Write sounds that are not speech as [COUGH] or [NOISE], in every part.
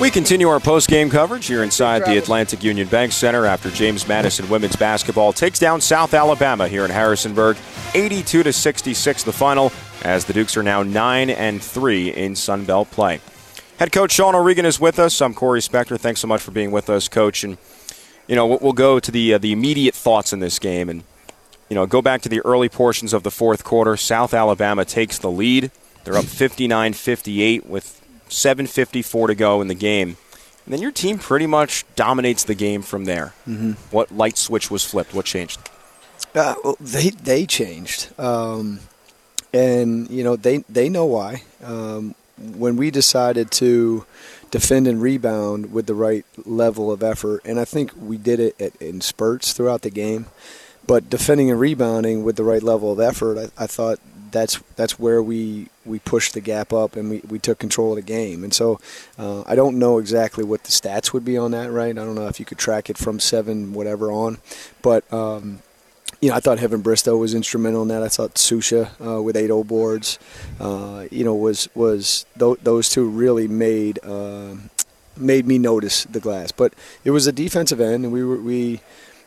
We continue our post-game coverage here inside the Atlantic Union Bank Center after James Madison women's basketball takes down South Alabama here in Harrisonburg, 82 to 66 the final as the Dukes are now 9 and 3 in Sun Belt play. Head coach Sean O'Regan is with us. I'm Corey Spector. Thanks so much for being with us, coach. And you know, we'll go to the uh, the immediate thoughts in this game and you know, go back to the early portions of the fourth quarter. South Alabama takes the lead. They're up 59-58 with 7.54 to go in the game. And then your team pretty much dominates the game from there. Mm-hmm. What light switch was flipped? What changed? Uh, well, they they changed, um, and you know they they know why. Um, when we decided to defend and rebound with the right level of effort, and I think we did it at, in spurts throughout the game. But defending and rebounding with the right level of effort, I, I thought that's that's where we we pushed the gap up and we, we took control of the game. And so uh, I don't know exactly what the stats would be on that, right? I don't know if you could track it from seven whatever on, but. Um, you know, I thought Heaven Bristow was instrumental in that. I thought Susha uh, with eight O boards, uh, you know, was was th- those two really made uh, made me notice the glass. But it was a defensive end, and we were we,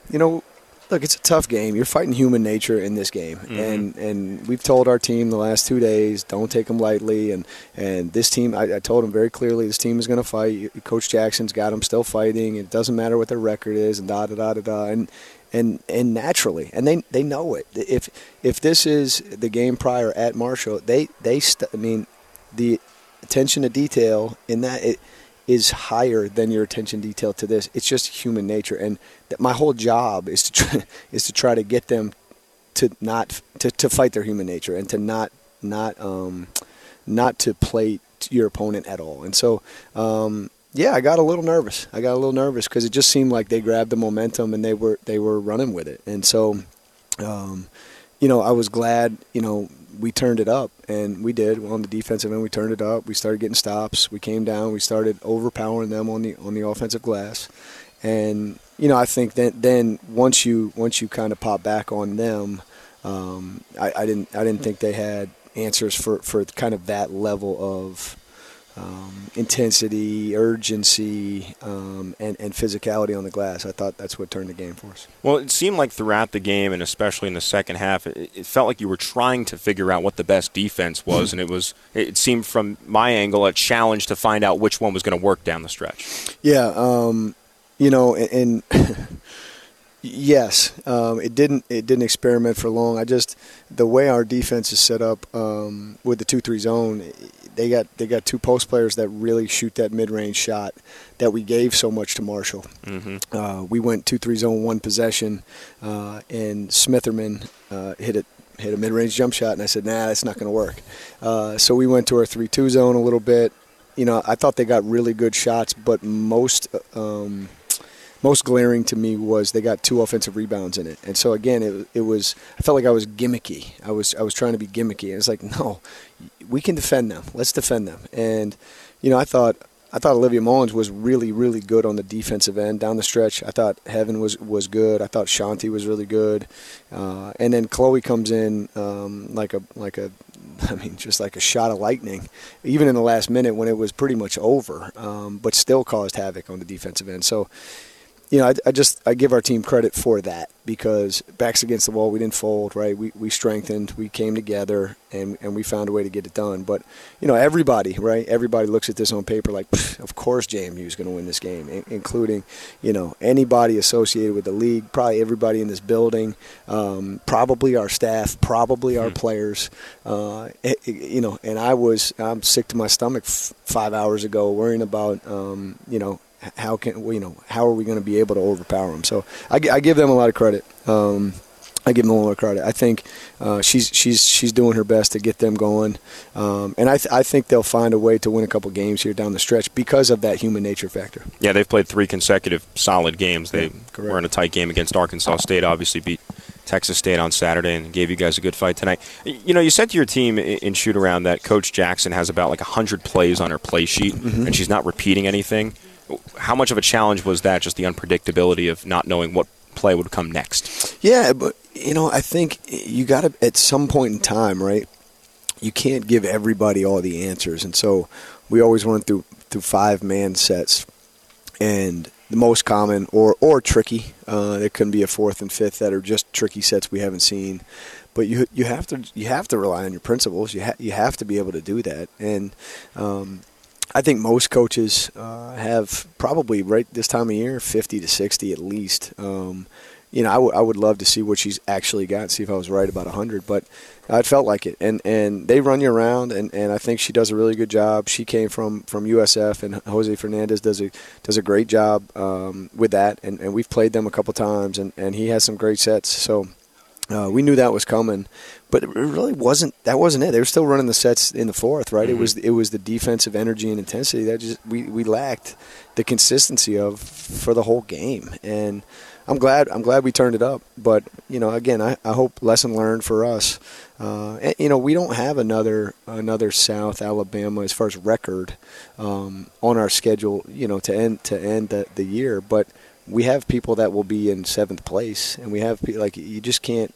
you know, look, it's a tough game. You're fighting human nature in this game, mm-hmm. and and we've told our team the last two days, don't take them lightly. And and this team, I, I told them very clearly, this team is going to fight. Coach Jackson's got them still fighting. It doesn't matter what their record is, and da da da da da. And and and naturally, and they they know it. If if this is the game prior at Marshall, they they st- I mean, the attention to detail in that it is higher than your attention detail to this. It's just human nature, and that my whole job is to try, [LAUGHS] is to try to get them to not to, to fight their human nature and to not not um, not to play your opponent at all. And so, um, yeah, I got a little nervous. I got a little nervous because it just seemed like they grabbed the momentum and they were they were running with it. And so, um, you know, I was glad. You know, we turned it up, and we did on the defensive end. We turned it up. We started getting stops. We came down. We started overpowering them on the on the offensive glass, and you know I think that then once you once you kind of pop back on them, um, I, I didn't I didn't think they had answers for for kind of that level of um, intensity, urgency, um, and, and physicality on the glass. I thought that's what turned the game for us. Well, it seemed like throughout the game, and especially in the second half, it, it felt like you were trying to figure out what the best defense was, and it was. It seemed from my angle a challenge to find out which one was going to work down the stretch. Yeah, um, you know, and. [LAUGHS] Yes, um, it didn't. It didn't experiment for long. I just the way our defense is set up um, with the two-three zone they got they got two post players that really shoot that mid range shot that we gave so much to Marshall. Mm-hmm. Uh, we went two three zone one possession, uh, and Smitherman uh, hit it hit a mid range jump shot, and I said, nah, that's not going to work. Uh, so we went to our three two zone a little bit. You know, I thought they got really good shots, but most. Um, most glaring to me was they got two offensive rebounds in it, and so again, it, it was I felt like I was gimmicky. I was I was trying to be gimmicky, and it's like no, we can defend them. Let's defend them. And you know, I thought I thought Olivia Mullins was really, really good on the defensive end down the stretch. I thought Heaven was was good. I thought Shanti was really good, uh, and then Chloe comes in um, like a like a, [LAUGHS] I mean, just like a shot of lightning, even in the last minute when it was pretty much over, um, but still caused havoc on the defensive end. So you know, I, I, just I give our team credit for that because backs against the wall, we didn't fold, right? We, we strengthened, we came together, and, and we found a way to get it done. But you know, everybody, right? Everybody looks at this on paper like, of course, JMU is going to win this game, including you know anybody associated with the league, probably everybody in this building, um, probably our staff, probably our hmm. players. Uh, it, you know, and I was I'm sick to my stomach f- five hours ago worrying about um, you know how can you know how are we going to be able to overpower them? So I, I give them a lot of credit. Um, I give them a lot of credit. I think uh, she's she's she's doing her best to get them going, um, and I th- I think they'll find a way to win a couple games here down the stretch because of that human nature factor. Yeah, they've played three consecutive solid games. They yeah, were in a tight game against Arkansas State. Obviously beat Texas State on Saturday and gave you guys a good fight tonight. You know, you said to your team in shoot around that Coach Jackson has about like hundred plays on her play sheet, mm-hmm. and she's not repeating anything how much of a challenge was that? Just the unpredictability of not knowing what play would come next. Yeah, but you know, I think you got to at some point in time, right? You can't give everybody all the answers, and so we always run through through five man sets, and the most common or or tricky. Uh, there can be a fourth and fifth that are just tricky sets we haven't seen, but you you have to you have to rely on your principles. You ha- you have to be able to do that, and um, I think most coaches uh, have probably right this time of year fifty to sixty at least. Um, you know, I, w- I would love to see what she's actually got, see if I was right about 100, but it felt like it. And and they run you around, and, and I think she does a really good job. She came from, from USF, and Jose Fernandez does a does a great job um, with that. And, and we've played them a couple times, and, and he has some great sets. So uh, we knew that was coming, but it really wasn't. That wasn't it. They were still running the sets in the fourth, right? Mm-hmm. It was it was the defensive energy and intensity that just we, we lacked the consistency of for the whole game, and I'm glad I'm glad we turned it up. But you know, again, I, I hope lesson learned for us. Uh, and, you know, we don't have another another South Alabama as far as record um, on our schedule. You know, to end to end the, the year, but we have people that will be in seventh place, and we have people like you just can't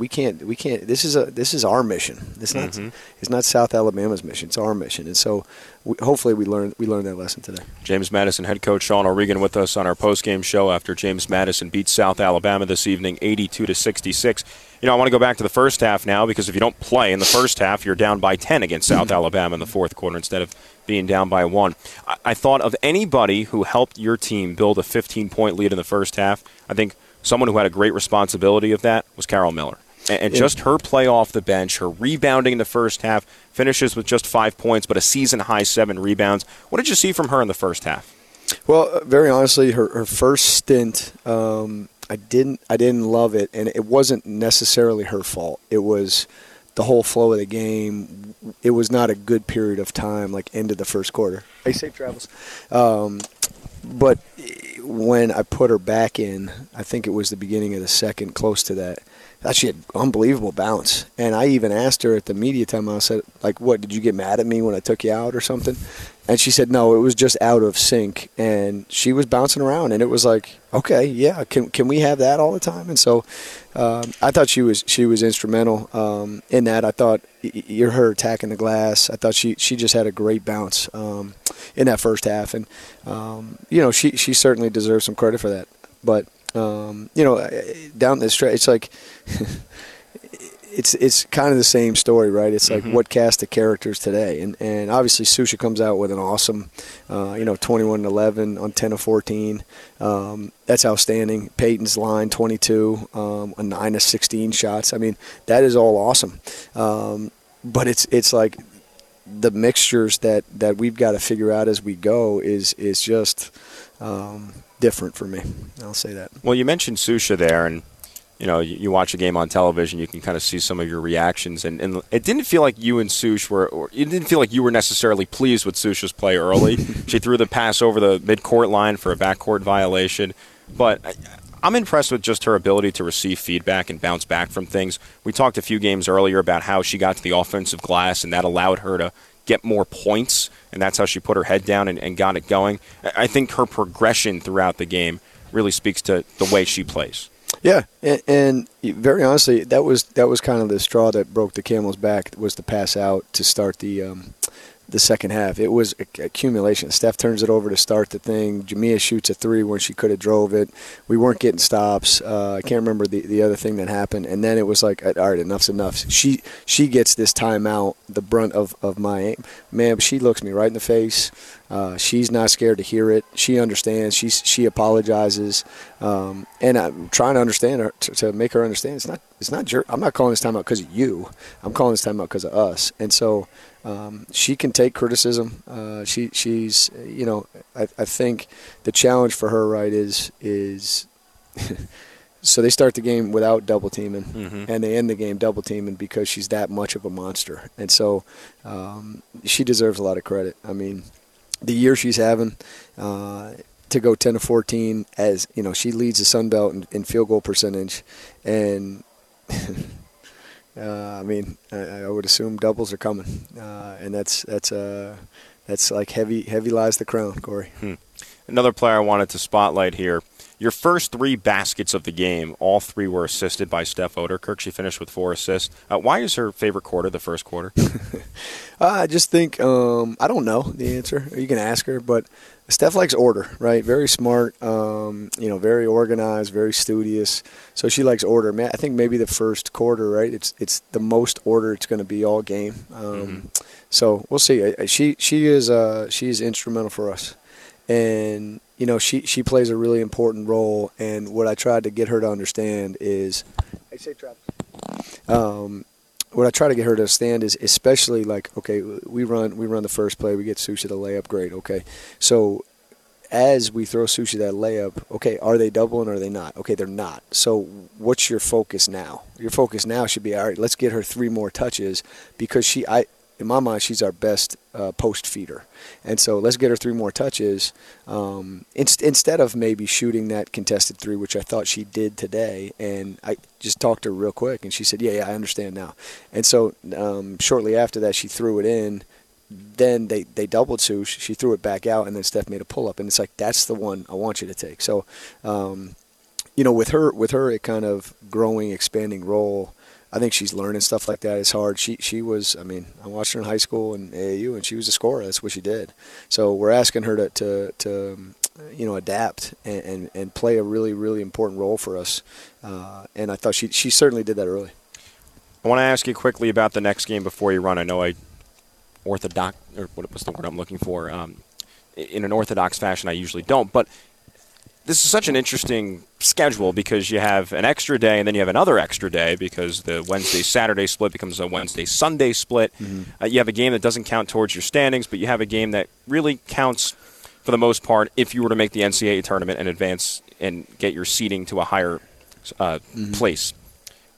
we can't we can't this is a this is our mission. It's not mm-hmm. it's not south alabama's mission. It's our mission. And so we, hopefully we learn we learned that lesson today. James madison head coach sean o'regan with us on our post-game show after james madison beats south alabama this evening 82 to 66 you know i want to go back to the first half now because if you don't play in the first half you're down by 10 against south [CLEARS THROAT] alabama in the fourth quarter instead of being down by one I, I thought of anybody who helped your team build a 15 point lead in the first half i think someone who had a great responsibility of that was carol miller and, just her play off the bench, her rebounding in the first half, finishes with just five points, but a season high seven rebounds. What did you see from her in the first half? Well, uh, very honestly, her, her first stint, um, I didn't I didn't love it, and it wasn't necessarily her fault. It was the whole flow of the game. It was not a good period of time, like end of the first quarter. Hey, safe travels. Um, but when I put her back in, I think it was the beginning of the second, close to that she had unbelievable bounce. And I even asked her at the media time, I said, like, what, did you get mad at me when I took you out or something? And she said, no, it was just out of sync. And she was bouncing around. And it was like, okay, yeah, can, can we have that all the time? And so um, I thought she was she was instrumental um, in that. I thought you're her attacking the glass. I thought she, she just had a great bounce um, in that first half. And, um, you know, she, she certainly deserves some credit for that. But – um, you know, down the stretch, it's like [LAUGHS] it's it's kind of the same story, right? It's like mm-hmm. what cast of characters today, and and obviously Susha comes out with an awesome, uh, you know, 21 11 on 10 of 14. Um, that's outstanding. Peyton's line 22, um, a nine of 16 shots. I mean, that is all awesome. Um, but it's it's like the mixtures that that we've got to figure out as we go is is just. Um, different for me. I'll say that. Well, you mentioned Susha there, and you know, you, you, watch a game on television, you can kind of see some of your reactions, and, and it didn't feel like you and Sush were, or it didn't feel like you were necessarily pleased with Susha's play early. [LAUGHS] she threw the pass over the midcourt line for a backcourt violation, but. I, I'm impressed with just her ability to receive feedback and bounce back from things. We talked a few games earlier about how she got to the offensive glass and that allowed her to get more points, and that's how she put her head down and, and got it going. I think her progression throughout the game really speaks to the way she plays. Yeah, and, and, very honestly, that was that was kind of the straw that broke the camel's back was the pass out to start the um, the second half. It was accumulation. Steph turns it over to start the thing. Jamia shoots a three when she could have drove it. We weren't getting stops. Uh, I can't remember the, the other thing that happened. And then it was like, all right, enough's enough. She she gets this timeout, the brunt of, of my aim. Man, she looks me right in the face. Uh, she's not scared to hear it. She understands. She she apologizes, um, and I'm trying to understand her to, to, make her understand. It's not it's not jer- I'm not calling this time out because of you. I'm calling this time out because of us. And so um, she can take criticism. Uh, she she's you know I, I think the challenge for her right is is. [LAUGHS] so they start the game without double teaming, mm-hmm. and they end the game double teaming because she's that much of a monster. And so um, she deserves a lot of credit. I mean, the year she's having uh, to go 10 to 14 as you know she leads the Sun Belt in, in field goal percentage. And [LAUGHS] uh, I mean I, I, would assume doubles are coming. Uh, and that's that's uh, that's like heavy heavy lies the crown Corey. Hmm. Another player I wanted to spotlight here. Your first three baskets of the game, all three were assisted by Steph Ouderkirk. She finished with four assists. Uh, why is her favorite quarter the first quarter? [LAUGHS] I just think um, I don't know the answer. You can ask her, but Steph likes order, right? Very smart, um, you know, very organized, very studious. So she likes order. Man, I think maybe the first quarter, right? It's it's the most order it's going to be all game. Um, mm-hmm. So we'll see. She she is uh, she is instrumental for us, and you know, she she plays a really important role. And what I tried to get her to understand is, hey, say. Um, what I try to get her to understand is, especially like, okay, we run we run the first play, we get Sushi the layup, great, okay. So as we throw Sushi that layup, okay, are they doubling or are they not? Okay, they're not. So what's your focus now? Your focus now should be all right. Let's get her three more touches because she, I, in my mind, she's our best uh, post feeder. And so let's get her three more touches um, instead of maybe shooting that contested three, which I thought she did today. And I just talked to her real quick, and she said, "Yeah, yeah, I understand now." And so um, shortly after that, she threw it in. Then they, they doubled Sue. She threw it back out, and then Steph made a pull up, and it's like that's the one I want you to take. So, um, you know, with her with her a kind of growing, expanding role I think she's learning stuff like that. It's hard. She she was. I mean, I watched her in high school and AAU, and she was a scorer. That's what she did. So we're asking her to to, to you know adapt and, and, and play a really really important role for us. Uh, and I thought she she certainly did that early. I want to ask you quickly about the next game before you run. I know I orthodox or what was the word I'm looking for. Um, in an orthodox fashion, I usually don't, but this is such an interesting schedule because you have an extra day and then you have another extra day because the Wednesday Saturday split becomes a Wednesday Sunday split. Mm-hmm. Uh, you have a game that doesn't count towards your standings, but you have a game that really counts for the most part if you were to make the NCAA tournament and advance and get your seeding to a higher uh, mm-hmm. place.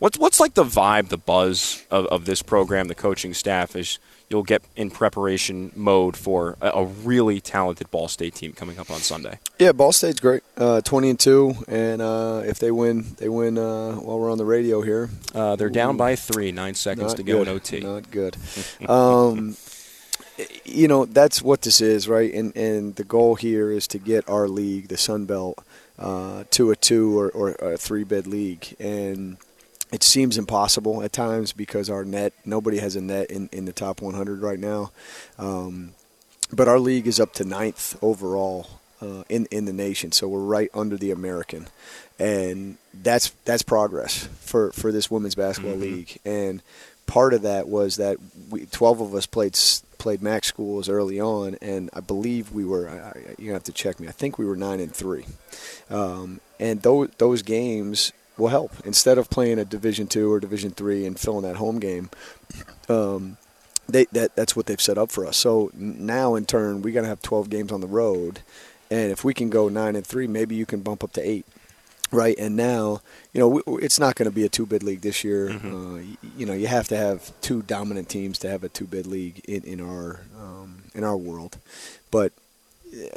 What's what's like the vibe, the buzz of, of this program, the coaching staff is you'll get in preparation mode for a, a, really talented Ball State team coming up on Sunday. Yeah, Ball State's great, uh, twenty and two, and uh, if they win, they win uh, while we're on the radio here. Uh, they're down by three, nine seconds to go in OT. Not good. [LAUGHS] um, you know that's what this is, right? And and the goal here is to get our league, the Sun Belt, uh, to a two or, or a three bid league, and it seems impossible at times because our net nobody has a net in, in the top 100 right now. Um, but our league is up to ninth overall uh, in in the nation. So we're right under the American. And that's that's progress for for this women's basketball mm-hmm. league. And part of that was that we 12 of us played played MAC schools early on. And I believe we were I, you have to check me I think we were 9 and 3 um, and those those games will help instead of playing a Division two or Division three and filling that home game. Um, they that that's what they've set up for us. So now in turn, we got to have 12 games on the road, and if we can go nine and three, maybe you can bump up to eight. Right, and now you know it's not going to be a two-bid league this year. Mm-hmm. Uh, you, you, know, you have to have two dominant teams to have a two-bid league in, in our um, in our world. But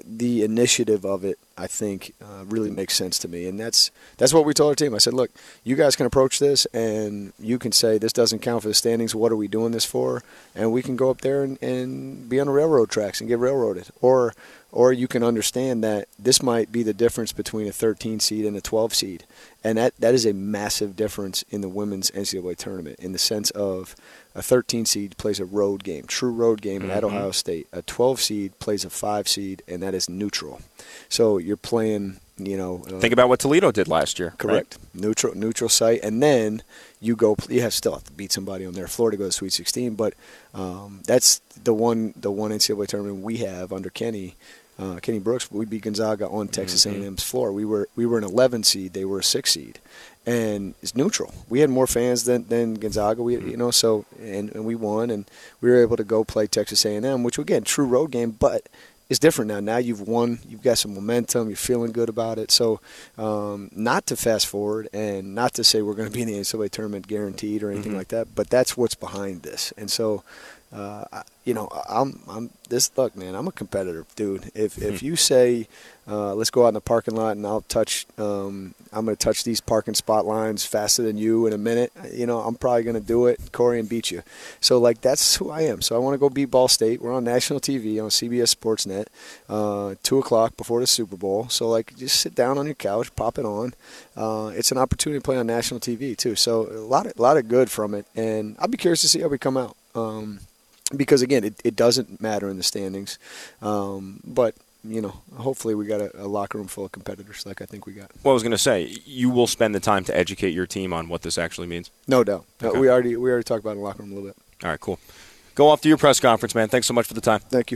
the initiative of it, I think, uh, really makes sense to me, and that's that's what we told our team. I said, look, you guys can approach this, and you can say this doesn't count for the standings. What are we doing this for? And we can go up there and, and be on the railroad tracks and get railroaded, or or you can understand that this might be the difference between a 13 seed and a 12 seed, and that that is a massive difference in the women's NCAA tournament in the sense of a 13 seed plays a road game, true road game mm-hmm. at Ohio State. A 12 seed plays a five seed, and that is neutral. So you're playing, you know. Uh, Think about what Toledo did last year. Correct. Right? Neutral, neutral site, and then you go. You have still have to beat somebody on there. Florida goes to Sweet 16, but um, that's the one the one NCAA tournament we have under Kenny. Uh, Kenny Brooks, we beat Gonzaga on Texas mm-hmm. A&M's floor. We were we were an 11 seed, they were a six seed, and it's neutral. We had more fans than, than Gonzaga. We you know so and, and we won and we were able to go play Texas A&M, which again true road game, but it's different now. Now you've won, you've got some momentum, you're feeling good about it. So, um, not to fast forward and not to say we're going to be in the NCAA tournament guaranteed or anything mm-hmm. like that, but that's what's behind this. And so, uh, I- you know, I'm I'm this look, man. I'm a competitor, dude. If Mm-hmm. if you say, uh, let's go out in the parking lot and I'll touch, um, I'm to touch these parking spot lines faster than you in a minute. You know, I'm probably going to do it, Corey, and beat you. So like that's who I am. So I want to go beat Ball State. We're on national TV on CBS Sportsnet, uh, two o'clock before the Super Bowl. So like, just sit down on your couch, pop it on. Uh, it's an opportunity to play on national TV too. So a lot, of, a lot of good from it, and I'll be curious to see how we come out. Um, because again, it, it doesn't matter in the standings, um, but you know, hopefully we got a, a locker room full of competitors like I think we got. Well, I was going to say, you will spend the time to educate your team on what this actually means. No doubt. No, Okay. we already we already talked about it in the locker room a little bit. All right, cool. Go off to your press conference, man. Thanks so much for the time. Thank you.